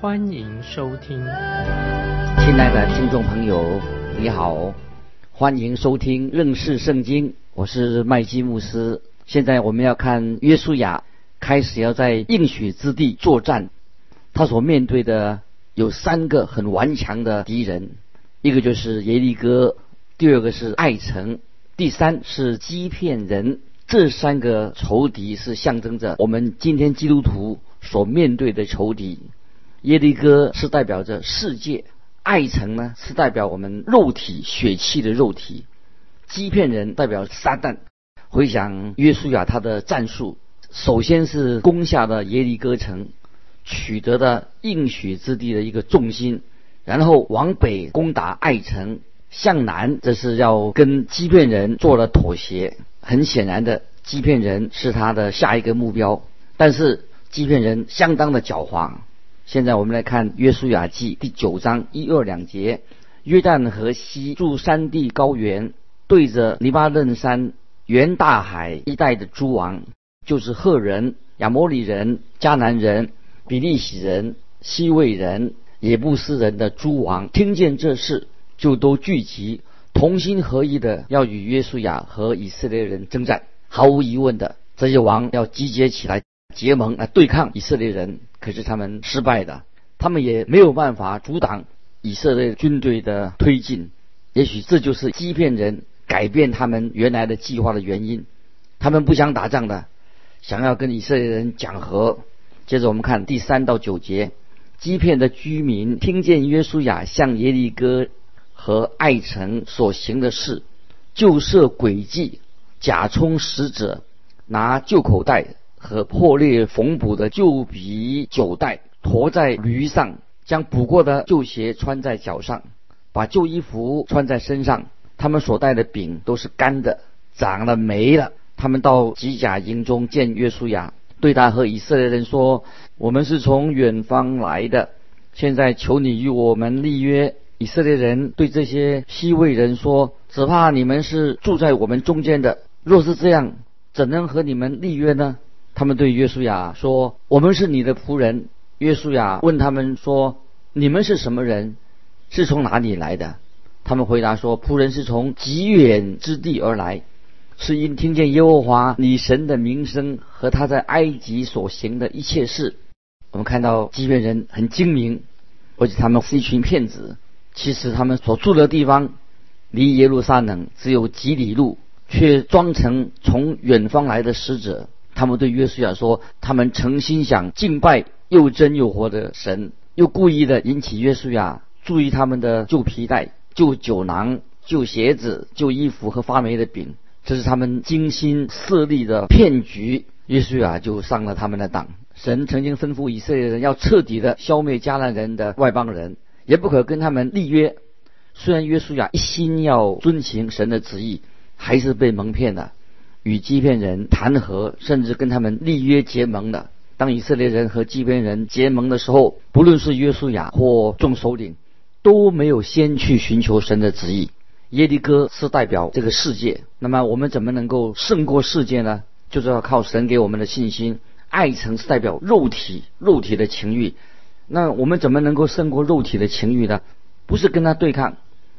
欢迎收听。亲爱的听众朋友，你好，欢迎收听认识圣经，我是麦基牧师。现在我们要看约书亚开始要在应许之地作战，他所面对的有三个很顽强的敌人，一个就是耶利哥，第二个是爱城。第三是欺骗人，这三个仇敌是象征着我们今天基督徒所面对的仇敌。耶利哥是代表着世界，爱城呢是代表我们肉体血气的肉体，欺骗人代表撒旦。回想约书亚他的战术，首先是攻下了耶利哥城，取得的应许之地的一个重心，然后往北攻打爱城。向南，这是要跟欺骗人做了妥协。很显然的，欺骗人是他的下一个目标。但是欺骗人相当的狡猾。现在我们来看《约书亚记》第九章一二两节：约旦河西住山地高原，对着黎巴嫩山、原大海一带的诸王，就是赫人、亚摩利人、迦南人、比利洗人、西魏人、也布斯人的诸王，听见这事。就都聚集，同心合意的要与约书亚和以色列人征战。毫无疑问的，这些王要集结起来结盟来对抗以色列人。可是他们失败的，他们也没有办法阻挡以色列军队的推进。也许这就是欺骗人改变他们原来的计划的原因。他们不想打仗的，想要跟以色列人讲和。接着我们看第三到九节，欺骗的居民听见约书亚向耶利哥。和爱臣所行的事，就设诡计，假充使者，拿旧口袋和破裂缝补的旧皮酒袋驮在驴上，将补过的旧鞋穿在脚上，把旧衣服穿在身上。他们所带的饼都是干的，长了霉了。他们到吉甲营中见约书亚，对他和以色列人说：“我们是从远方来的，现在求你与我们立约。”以色列人对这些西魏人说：“只怕你们是住在我们中间的。若是这样，怎能和你们立约呢？”他们对约书亚说：“我们是你的仆人。”约书亚问他们说：“你们是什么人？是从哪里来的？”他们回答说：“仆人是从极远之地而来，是因听见耶和华你神的名声和他在埃及所行的一切事。”我们看到基遍人很精明，而且他们是一群骗子。其实他们所住的地方离耶路撒冷只有几里路，却装成从远方来的使者。他们对约书亚说：“他们诚心想敬拜又真又活的神，又故意的引起约书亚注意他们的旧皮带、旧酒囊、旧鞋子、旧衣服和发霉的饼。这是他们精心设立的骗局。约书亚就上了他们的当。神曾经吩咐以色列人要彻底的消灭迦南人的外邦人。”也不可跟他们立约。虽然约书亚一心要遵行神的旨意，还是被蒙骗了，与欺骗人谈和，甚至跟他们立约结盟的。当以色列人和欺骗人结盟的时候，不论是约书亚或众首领，都没有先去寻求神的旨意。耶利哥是代表这个世界，那么我们怎么能够胜过世界呢？就是要靠神给我们的信心。爱城是代表肉体，肉体的情欲。那我们怎么能够胜过肉体的情欲呢？不是跟他对抗，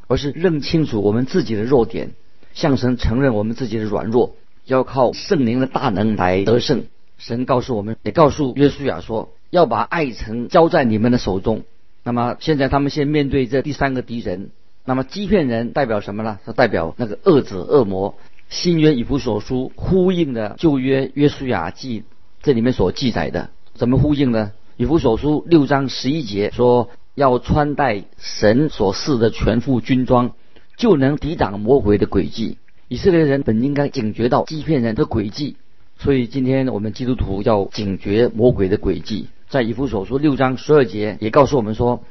而是认清楚我们自己的弱点，向神承认我们自己的软弱，要靠圣灵的大能来得胜。神告诉我们，也告诉约书亚说，要把爱城交在你们的手中。那么现在他们先面对这第三个敌人，那么欺骗人代表什么呢？它代表那个恶子恶魔。新约以弗所书呼应的旧约约书亚记这里面所记载的，怎么呼应呢？以弗所书六章十一节说：“要穿戴神所赐的全副军装，就能抵挡魔鬼的诡计。”以色列人本应该警觉到欺骗人的诡计，所以今天我们基督徒要警觉魔鬼的诡计。在以弗所书六章十二节也告诉我们说：“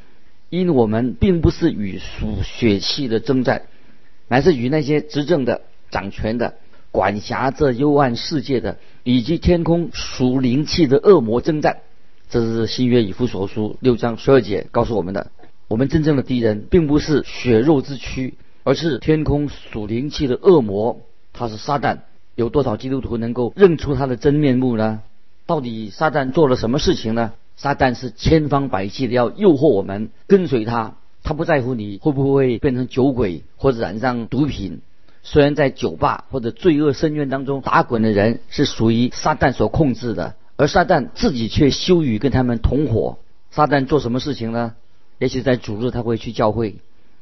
因我们并不是与属血气的征战，乃是与那些执政的、掌权的、管辖这幽暗世界的，以及天空属灵气的恶魔征战。这是新约以弗所书六章十二节告诉我们的。我们真正的敌人并不是血肉之躯，而是天空属灵气的恶魔，他是撒旦。有多少基督徒能够认出他的真面目呢？到底撒旦做了什么事情呢？撒旦是千方百计的要诱惑我们跟随他，他不在乎你会不会变成酒鬼或者染上毒品。虽然在酒吧或者罪恶深渊当中打滚的人是属于撒旦所控制的，而撒旦自己却羞于跟他们同伙。撒旦做什么事情呢？也许在主日他会去教会，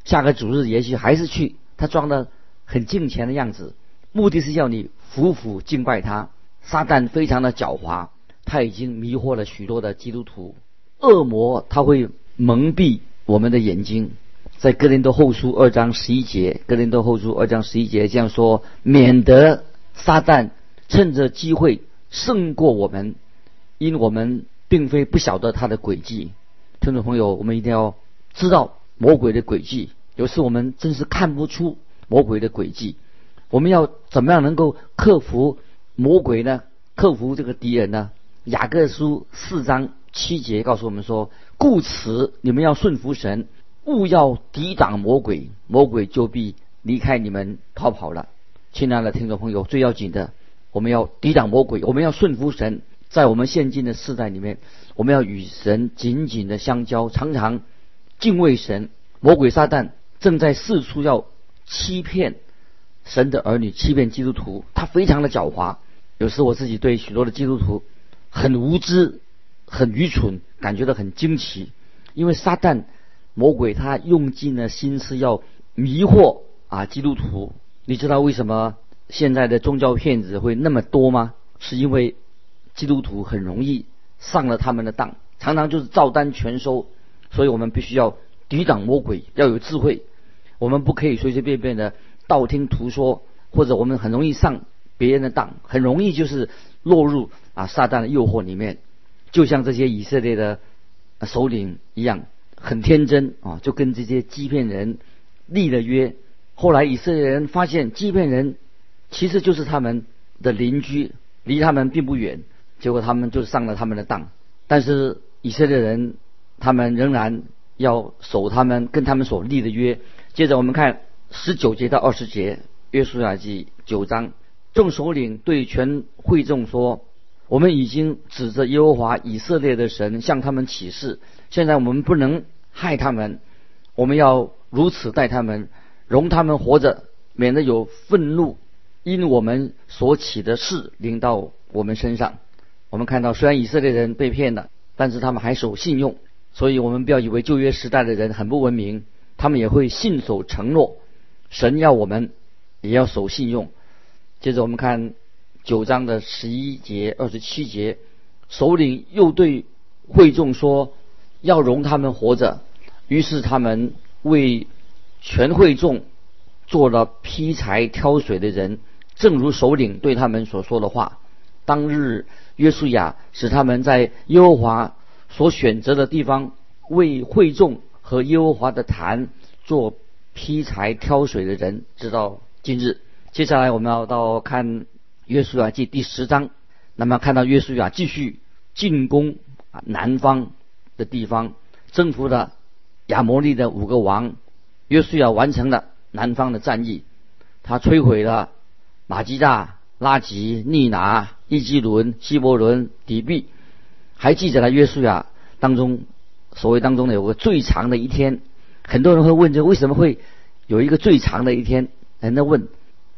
下个主日也许还是去，他装的很敬虔的样子，目的是要你服服敬拜他。撒旦非常的狡猾。他已经迷惑了许多的基督徒，恶魔他会蒙蔽我们的眼睛，在哥林多后书二章十一节，哥林多后书二章十一节这样说：免得撒旦趁着机会胜过我们，因我们并非不晓得他的诡计。听众朋友，我们一定要知道魔鬼的诡计，有时我们真是看不出魔鬼的诡计。我们要怎么样能够克服魔鬼呢？克服这个敌人呢？雅各书四章七节告诉我们说：“故此，你们要顺服神，勿要抵挡魔鬼，魔鬼就必离开你们逃跑了。”亲爱的听众朋友，最要紧的，我们要抵挡魔鬼，我们要顺服神。在我们现今的世代里面，我们要与神紧紧的相交，常常敬畏神。魔鬼撒旦正在四处要欺骗神的儿女，欺骗基督徒，他非常的狡猾。有时我自己对许多的基督徒。很无知，很愚蠢，感觉到很惊奇，因为撒旦魔鬼他用尽了心思要迷惑啊基督徒。你知道为什么现在的宗教骗子会那么多吗？是因为基督徒很容易上了他们的当，常常就是照单全收。所以我们必须要抵挡魔鬼，要有智慧。我们不可以随随便便的道听途说，或者我们很容易上别人的当，很容易就是落入。啊，撒旦的诱惑里面，就像这些以色列的首领一样，很天真啊，就跟这些欺骗人立了约。后来以色列人发现欺骗人其实就是他们的邻居，离他们并不远，结果他们就上了他们的当。但是以色列人他们仍然要守他们跟他们所立的约。接着我们看十九节到二十节，约书亚记九章，众首领对全会众说。我们已经指着耶和华以色列的神向他们起誓，现在我们不能害他们，我们要如此待他们，容他们活着，免得有愤怒因我们所起的事临到我们身上。我们看到，虽然以色列人被骗了，但是他们还守信用，所以我们不要以为旧约时代的人很不文明，他们也会信守承诺。神要我们也要守信用。接着我们看。九章的十一节、二十七节，首领又对会众说：“要容他们活着。”于是他们为全会众做了劈柴、挑水的人，正如首领对他们所说的话。当日，约书亚使他们在耶和华所选择的地方为会众和耶和华的坛做劈柴、挑水的人，直到今日。接下来我们要到看。约书亚记第十章，那么看到约书亚继续进攻啊南方的地方，征服了亚摩利的五个王。约书亚完成了南方的战役，他摧毁了马基大、拉吉、利拿、伊基伦、希伯伦、底壁，还记载了约书亚当中所谓当中呢有个最长的一天。很多人会问，这为什么会有一个最长的一天？人在问。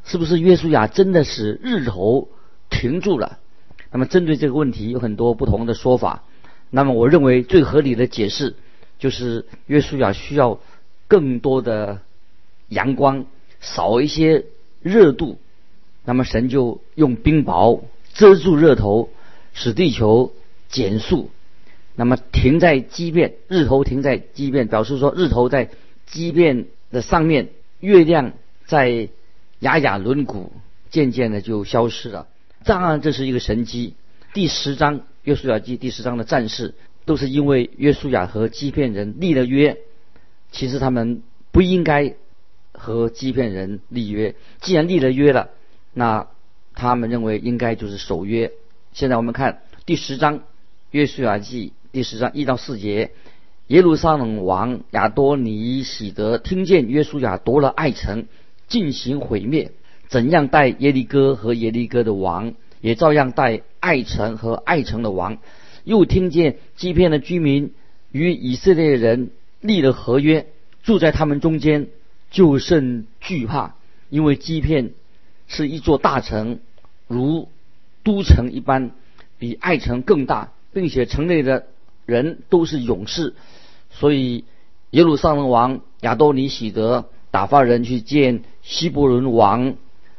是不是约书亚真的是日头停住了？那么针对这个问题有很多不同的说法。那么我认为最合理的解释就是约书亚需要更多的阳光，少一些热度。那么神就用冰雹遮住热头，使地球减速。那么停在畸变，日头停在畸变，表示说日头在畸变的上面，月亮在。雅雅轮毂渐渐的就消失了，当然这是一个神机。第十章约书亚记第十章的战事，都是因为约书亚和欺骗人立了约，其实他们不应该和欺骗人立约。既然立了约了，那他们认为应该就是守约。现在我们看第十章约书亚记第十章一到四节，耶路撒冷王亚多尼喜德听见约书亚夺了爱城，进行毁灭，怎样带耶利哥和耶利哥的王，也照样带爱城和爱城的王。又听见基遍的居民与以色列人立了合约，住在他们中间，就甚惧怕，因为基遍是一座大城，如都城一般，比爱城更大，并且城内的人都是勇士，所以耶路撒冷王亚多尼喜德打发人去见希伯伦王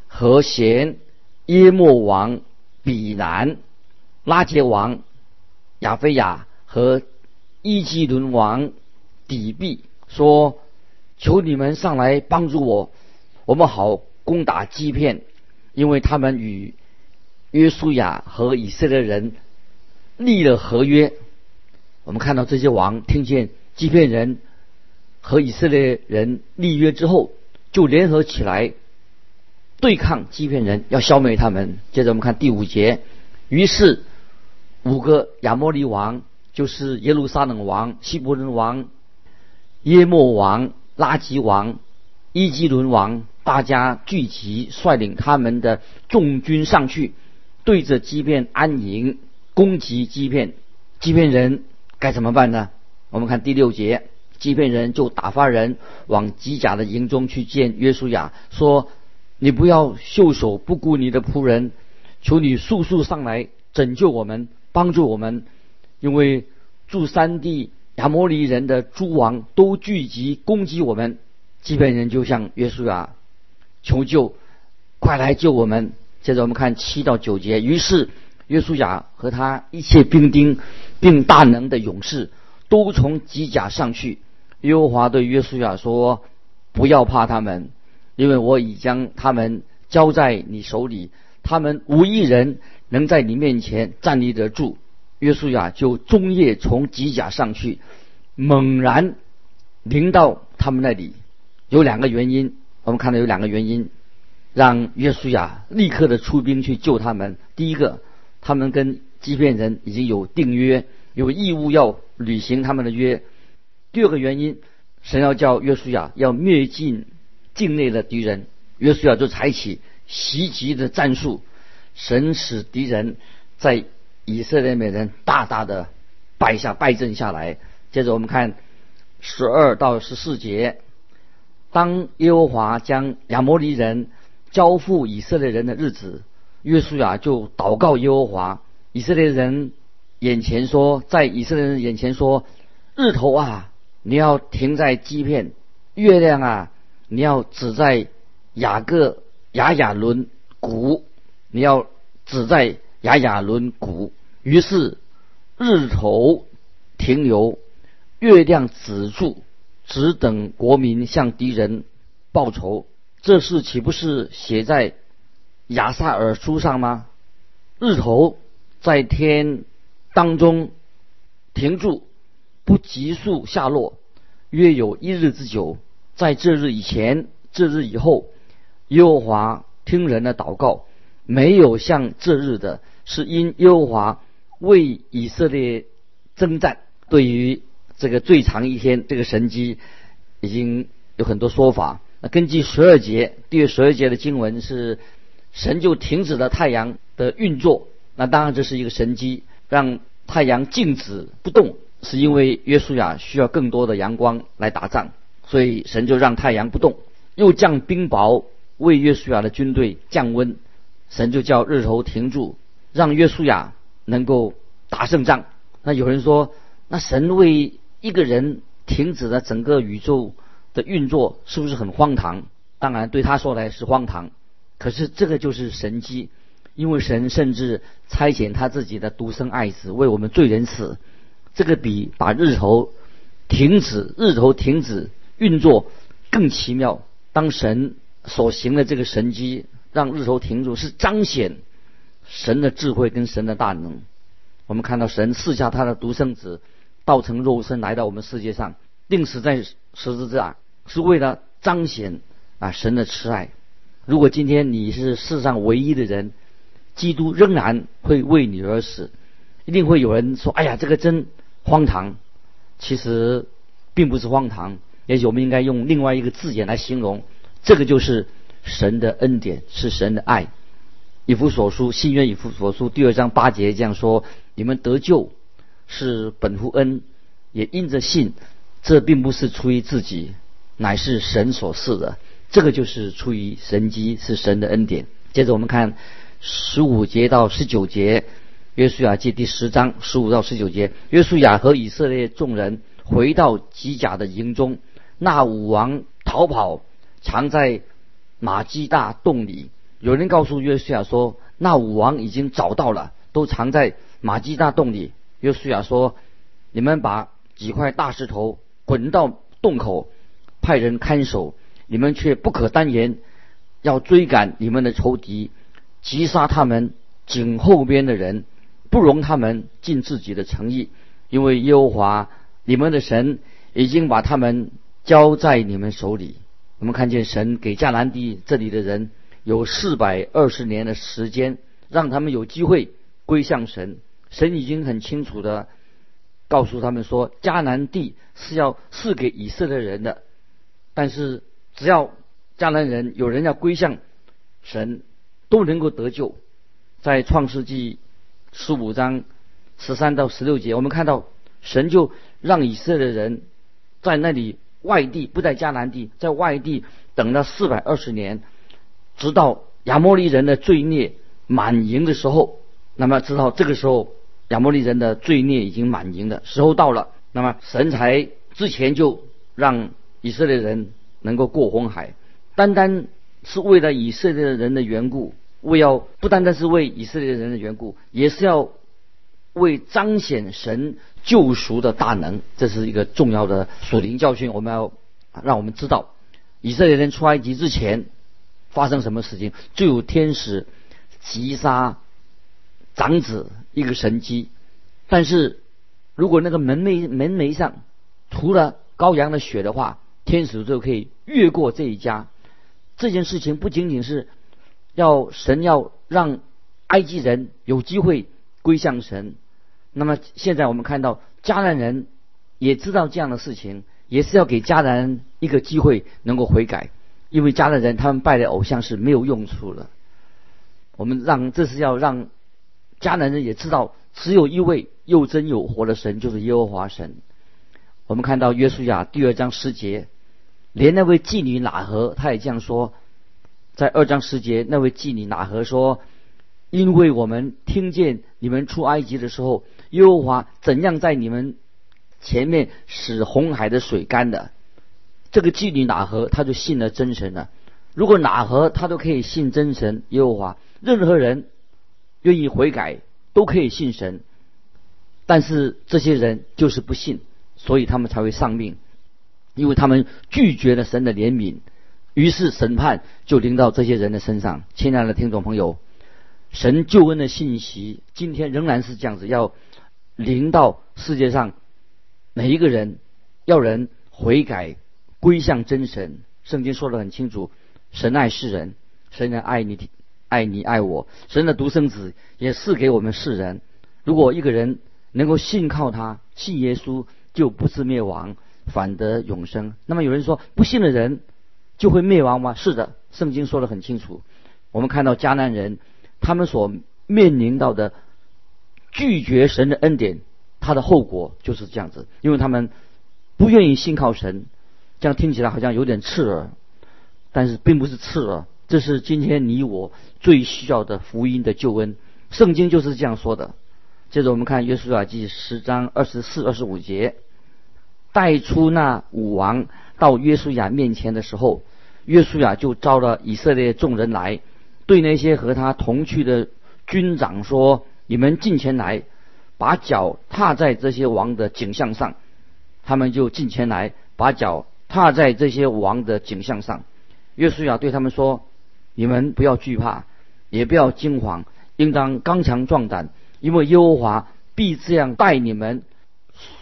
和贤耶莫王比南拉杰王。亚非亚和伊基伦王底壁说：“求你们上来帮助我，我们好攻打基片，因为他们与约书亚和以色列人立了合约。”我们看到这些王听见基片人和以色列人立约之后，就联合起来对抗基片人，要消灭他们。接着我们看第五节，于是。五个亚摩利王就是耶路撒冷王、希伯伦王、耶莫王、拉吉王、伊基伦王，大家聚集，率领他们的众军上去，对着欺骗安营攻击欺骗，欺骗人该怎么办呢？我们看第六节，欺骗人就打发人往基甲的营中去见约书亚，说：“你不要袖手不顾你的仆人，求你速速上来拯救我们。”帮助我们，因为驻三地亚摩利人的诸王都聚集攻击我们，欺骗人就向约书亚求救，快来救我们。接着我们看七到九节，于是约书亚和他一切兵丁并大能的勇士都从机甲上去。耶和华对约书亚说：“不要怕他们，因为我已将他们交在你手里，他们无一人。”能在你面前站立得住，约书亚就终夜从机甲上去，猛然临到他们那里。有两个原因，我们看到有两个原因，让约书亚立刻的出兵去救他们。第一个，他们跟欺骗人已经有订约，有义务要履行他们的约。第二个原因，神要叫约书亚要灭尽境内的敌人，约书亚就采取袭击的战术。神使敌人在以色列美人大大的败下败阵下来。接着我们看十二到十四节，当耶和华将亚摩利人交付以色列人的日子，约书亚就祷告耶和华。以色列人眼前说，在以色列人眼前说，日头啊，你要停在基片；月亮啊，你要指在雅各雅雅伦谷。你要指在雅雅伦谷，于是日头停留，月亮止住，只等国民向敌人报仇。这事岂不是写在亚萨尔书上吗？日头在天当中停住，不急速下落，约有一日之久。在这日以前，这日以后，耶和华听人的祷告。没有像这日的，是因耶和华为以色列征战。对于这个最长一天，这个神机已经有很多说法。那根据十二节，第十二节的经文是神就停止了太阳的运作。那当然这是一个神机，让太阳静止不动，是因为约书亚需要更多的阳光来打仗，所以神就让太阳不动，又降冰雹为约书亚的军队降温。神就叫日头停住，让约书亚能够打胜仗。那有人说，那神为一个人停止了整个宇宙的运作，是不是很荒唐？当然，对他说来是荒唐。可是这个就是神机，因为神甚至差遣他自己的独生爱子为我们罪人死，这个比把日头停止、日头停止运作更奇妙。当神所行的这个神机。让日头停住，是彰显神的智慧跟神的大能。我们看到神赐下他的独生子，道成肉身来到我们世界上，定死在十字架，是为了彰显啊神的慈爱。如果今天你是世上唯一的人，基督仍然会为你而死，一定会有人说：“哎呀，这个真荒唐。”其实并不是荒唐，也许我们应该用另外一个字眼来形容，这个就是神的恩典，是神的爱。以弗所书新约以弗所书第二章八节这样说：“你们得救是本乎恩，也因着信。这并不是出于自己，乃是神所赐的。这个就是出于神机，是神的恩典。”接着我们看十五节到十九节。约书亚记第十章十五到十九节，约书亚和以色列众人回到吉甲的营中，那武王逃跑，藏在马基大洞里。有人告诉约书亚说，那武王已经找到了，都藏在马基大洞里。约书亚说：“你们把几块大石头滚到洞口，派人看守。你们却不可单言，要追赶你们的仇敌，击杀他们井后边的人。”不容他们尽自己的诚意，因为耶和华你们的神已经把他们交在你们手里。我们看见神给迦南地这里的人有四百二十年的时间，让他们有机会归向神。神已经很清楚的告诉他们说，迦南地是要赐给以色列人的，但是只要迦南人有人要归向神，都能够得救。在创世纪。十五章十三到十六节，我们看到神就让以色列人在那里外地，不在迦南地，在外地等了四百二十年，直到亚摩利人的罪孽满盈的时候。那么知道这个时候亚摩利人的罪孽已经满盈的时候到了，那么神才之前就让以色列人能够过红海，单单是为了以色列人的缘故。为要不单单是为以色列人的缘故，也是要为彰显神救赎的大能，这是一个重要的属灵教训。我们要让我们知道，以色列人出埃及之前发生什么事情，就有天使击杀长子一个神迹。但是如果那个门楣门楣上涂了羔羊的血的话，天使就可以越过这一家。这件事情不仅仅是。要神要让埃及人有机会归向神，那么现在我们看到迦南人也知道这样的事情，也是要给迦南一个机会能够悔改，因为迦南人他们拜的偶像是没有用处的。我们让这是要让迦南人也知道，只有一位又真又活的神，就是耶和华神。我们看到约书亚第二章十节，连那位妓女喇合，他也这样说。在二章十节，那位妓女哪和说：“因为我们听见你们出埃及的时候，耶和华怎样在你们前面使红海的水干的。”这个妓女哪和他就信了真神了。如果哪和他都可以信真神耶和华，任何人愿意悔改都可以信神。但是这些人就是不信，所以他们才会丧命，因为他们拒绝了神的怜悯。于是审判就临到这些人的身上。亲爱的听众朋友，神救恩的信息今天仍然是这样子，要临到世界上每一个人，要人悔改归向真神。圣经说的很清楚，神爱世人，神爱你，爱你爱我。神的独生子也赐给我们世人。如果一个人能够信靠他，信耶稣，就不是灭亡，反得永生。那么有人说，不信的人。就会灭亡吗？是的，圣经说的很清楚。我们看到迦南人，他们所面临到的拒绝神的恩典，他的后果就是这样子，因为他们不愿意信靠神。这样听起来好像有点刺耳，但是并不是刺耳，这是今天你我最需要的福音的救恩。圣经就是这样说的。接着我们看约书亚记十章二十四、二十五节，带出那武王到约书亚面前的时候。约书亚就招了以色列众人来，对那些和他同去的军长说：“你们进前来，把脚踏在这些王的景象上。”他们就进前来，把脚踏在这些王的景象上。约书亚对他们说：“你们不要惧怕，也不要惊慌，应当刚强壮胆，因为耶和华必这样待你们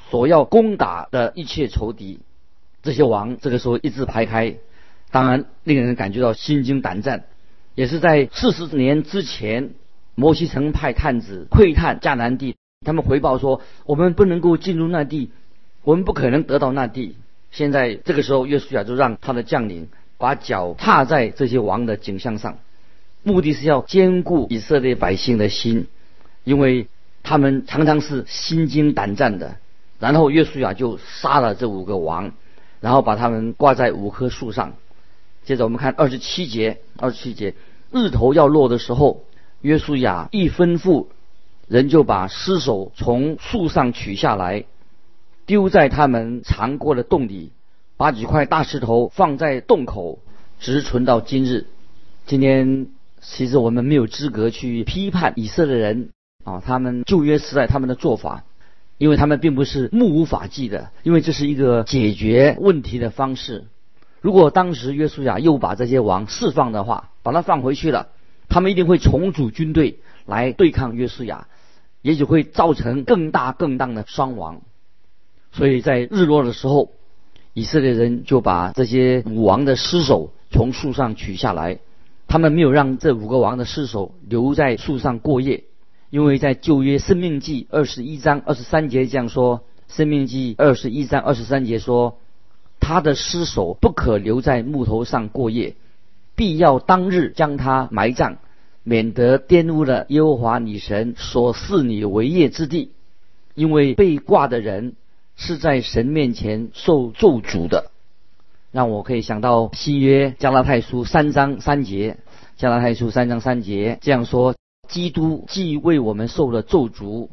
所要攻打的一切仇敌。”这些王这个时候一字排开，当然令人感觉到心惊胆战。也是在四十年之前，摩西曾派探子窥探迦南地，他们回报说，我们不能够进入那地，我们不可能得到那地。现在这个时候，约书亚就让他的将领把脚踏在这些王的景象上，目的是要兼顾以色列百姓的心，因为他们常常是心惊胆战的。然后约书亚就杀了这五个王，然后把他们挂在五棵树上。接着我们看二十七节，二十七节。日头要落的时候，约书亚一吩咐，人就把尸首从树上取下来，丢在他们藏过的洞里，把几块大石头放在洞口，直存到今日。今天其实我们没有资格去批判以色列人啊，他们旧约时代他们的做法，因为他们并不是目无法纪的，因为这是一个解决问题的方式。如果当时约书亚又把这些王释放的话，把他放回去了，他们一定会重组军队来对抗约书亚，也许会造成更大更大的伤亡。所以在日落的时候，以色列人就把这些武王的尸首从树上取下来，他们没有让这五个王的尸首留在树上过夜，因为在旧约生命记二十一章二十三节这样说：生命记二十一章二十三节说。他的尸首不可留在木头上过夜，必要当日将他埋葬，免得玷污了耶和华女神所赐你为业之地。因为被挂的人是在神面前受咒诅的。让我可以想到新约加拉太书三章三节，加拉太书三章三节这样说：基督既为我们受了咒诅，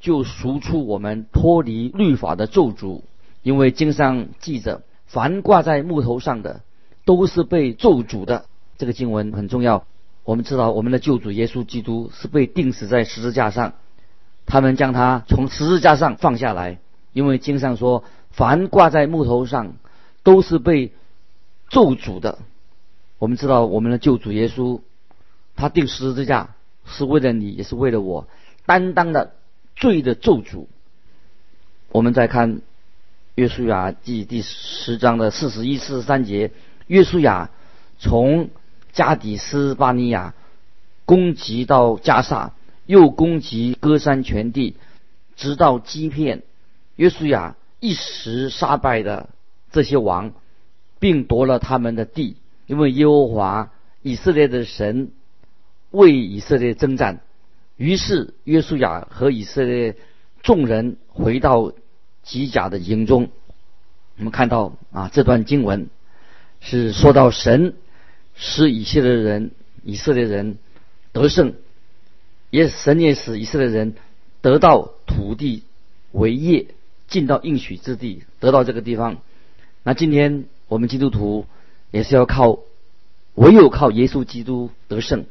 就赎出我们脱离律法的咒诅。因为经上记着，凡挂在木头上的，都是被咒诅的。这个经文很重要。我们知道，我们的救主耶稣基督是被钉死在十字架上，他们将他从十字架上放下来。因为经上说，凡挂在木头上，都是被咒诅的。我们知道，我们的救主耶稣，他钉十字架是为了你，也是为了我，担当的罪的咒诅。我们再看。约书亚记第十章的四十一、四十三节，约书亚从加底斯巴尼亚攻击到加萨，又攻击歌山全地，直到基片。约书亚一时杀败了这些王，并夺了他们的地，因为耶和华以色列的神为以色列征战。于是约书亚和以色列众人回到。机甲的营中，我们看到啊，这段经文是说到神使以色列人、以色列人得胜，也神也使以色列人得到土地为业，进到应许之地，得到这个地方。那今天我们基督徒也是要靠，唯有靠耶稣基督得胜，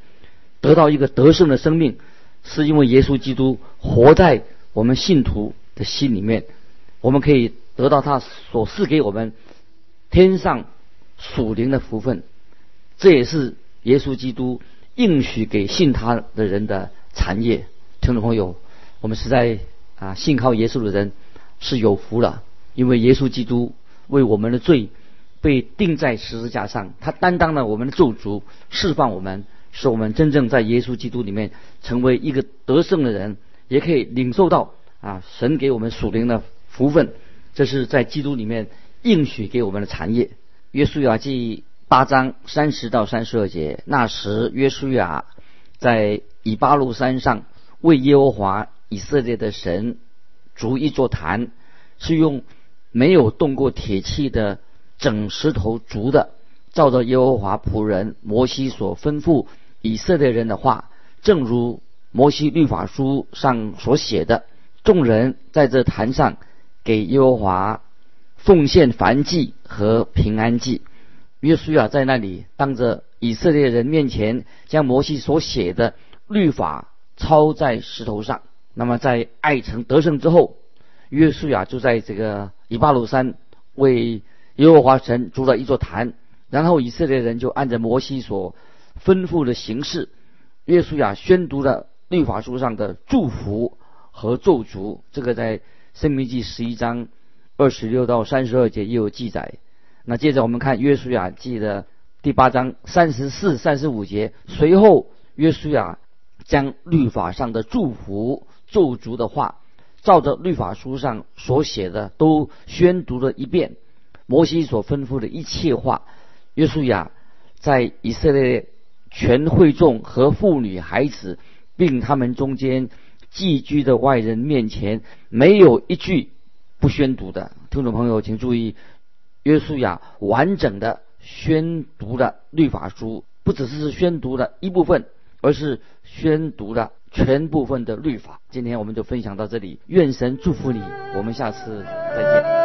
得到一个得胜的生命，是因为耶稣基督活在我们信徒的心里面。我们可以得到他所赐给我们天上属灵的福分，这也是耶稣基督应许给信他的人的产业。听众朋友，我们实在啊信靠耶稣的人是有福了，因为耶稣基督为我们的罪被钉在十字架上，他担当了我们的咒诅，释放我们，使我们真正在耶稣基督里面成为一个得胜的人，也可以领受到啊神给我们属灵的。福分，这是在基督里面应许给我们的产业。约书亚记八章三十到三十二节，那时约书亚在以巴路山上为耶和华以色列的神筑一座坛，是用没有动过铁器的整石头筑的，照着耶和华仆人摩西所吩咐以色列人的话，正如摩西律法书上所写的，众人在这坛上。给耶和华奉献燔祭和平安祭，约书亚在那里当着以色列人面前，将摩西所写的律法抄在石头上。那么在爱城得胜之后，约书亚就在这个以巴鲁山为耶和华神筑了一座坛，然后以色列人就按着摩西所吩咐的形式，约书亚宣读了律法书上的祝福和咒诅。这个在。生命记十一章二十六到三十二节也有记载。那接着我们看约书亚记的第八章三十四、三十五节。随后约书亚将律法上的祝福、咒诅的话，照着律法书上所写的都宣读了一遍。摩西所吩咐的一切话，约书亚在以色列全会众和妇女孩子，并他们中间寄居的外人面前，没有一句不宣读的。听众朋友，请注意。约书亚完整的宣读了律法书，不只是宣读了一部分，而是宣读了全部分的律法。今天我们就分享到这里，愿神祝福你，我们下次再见。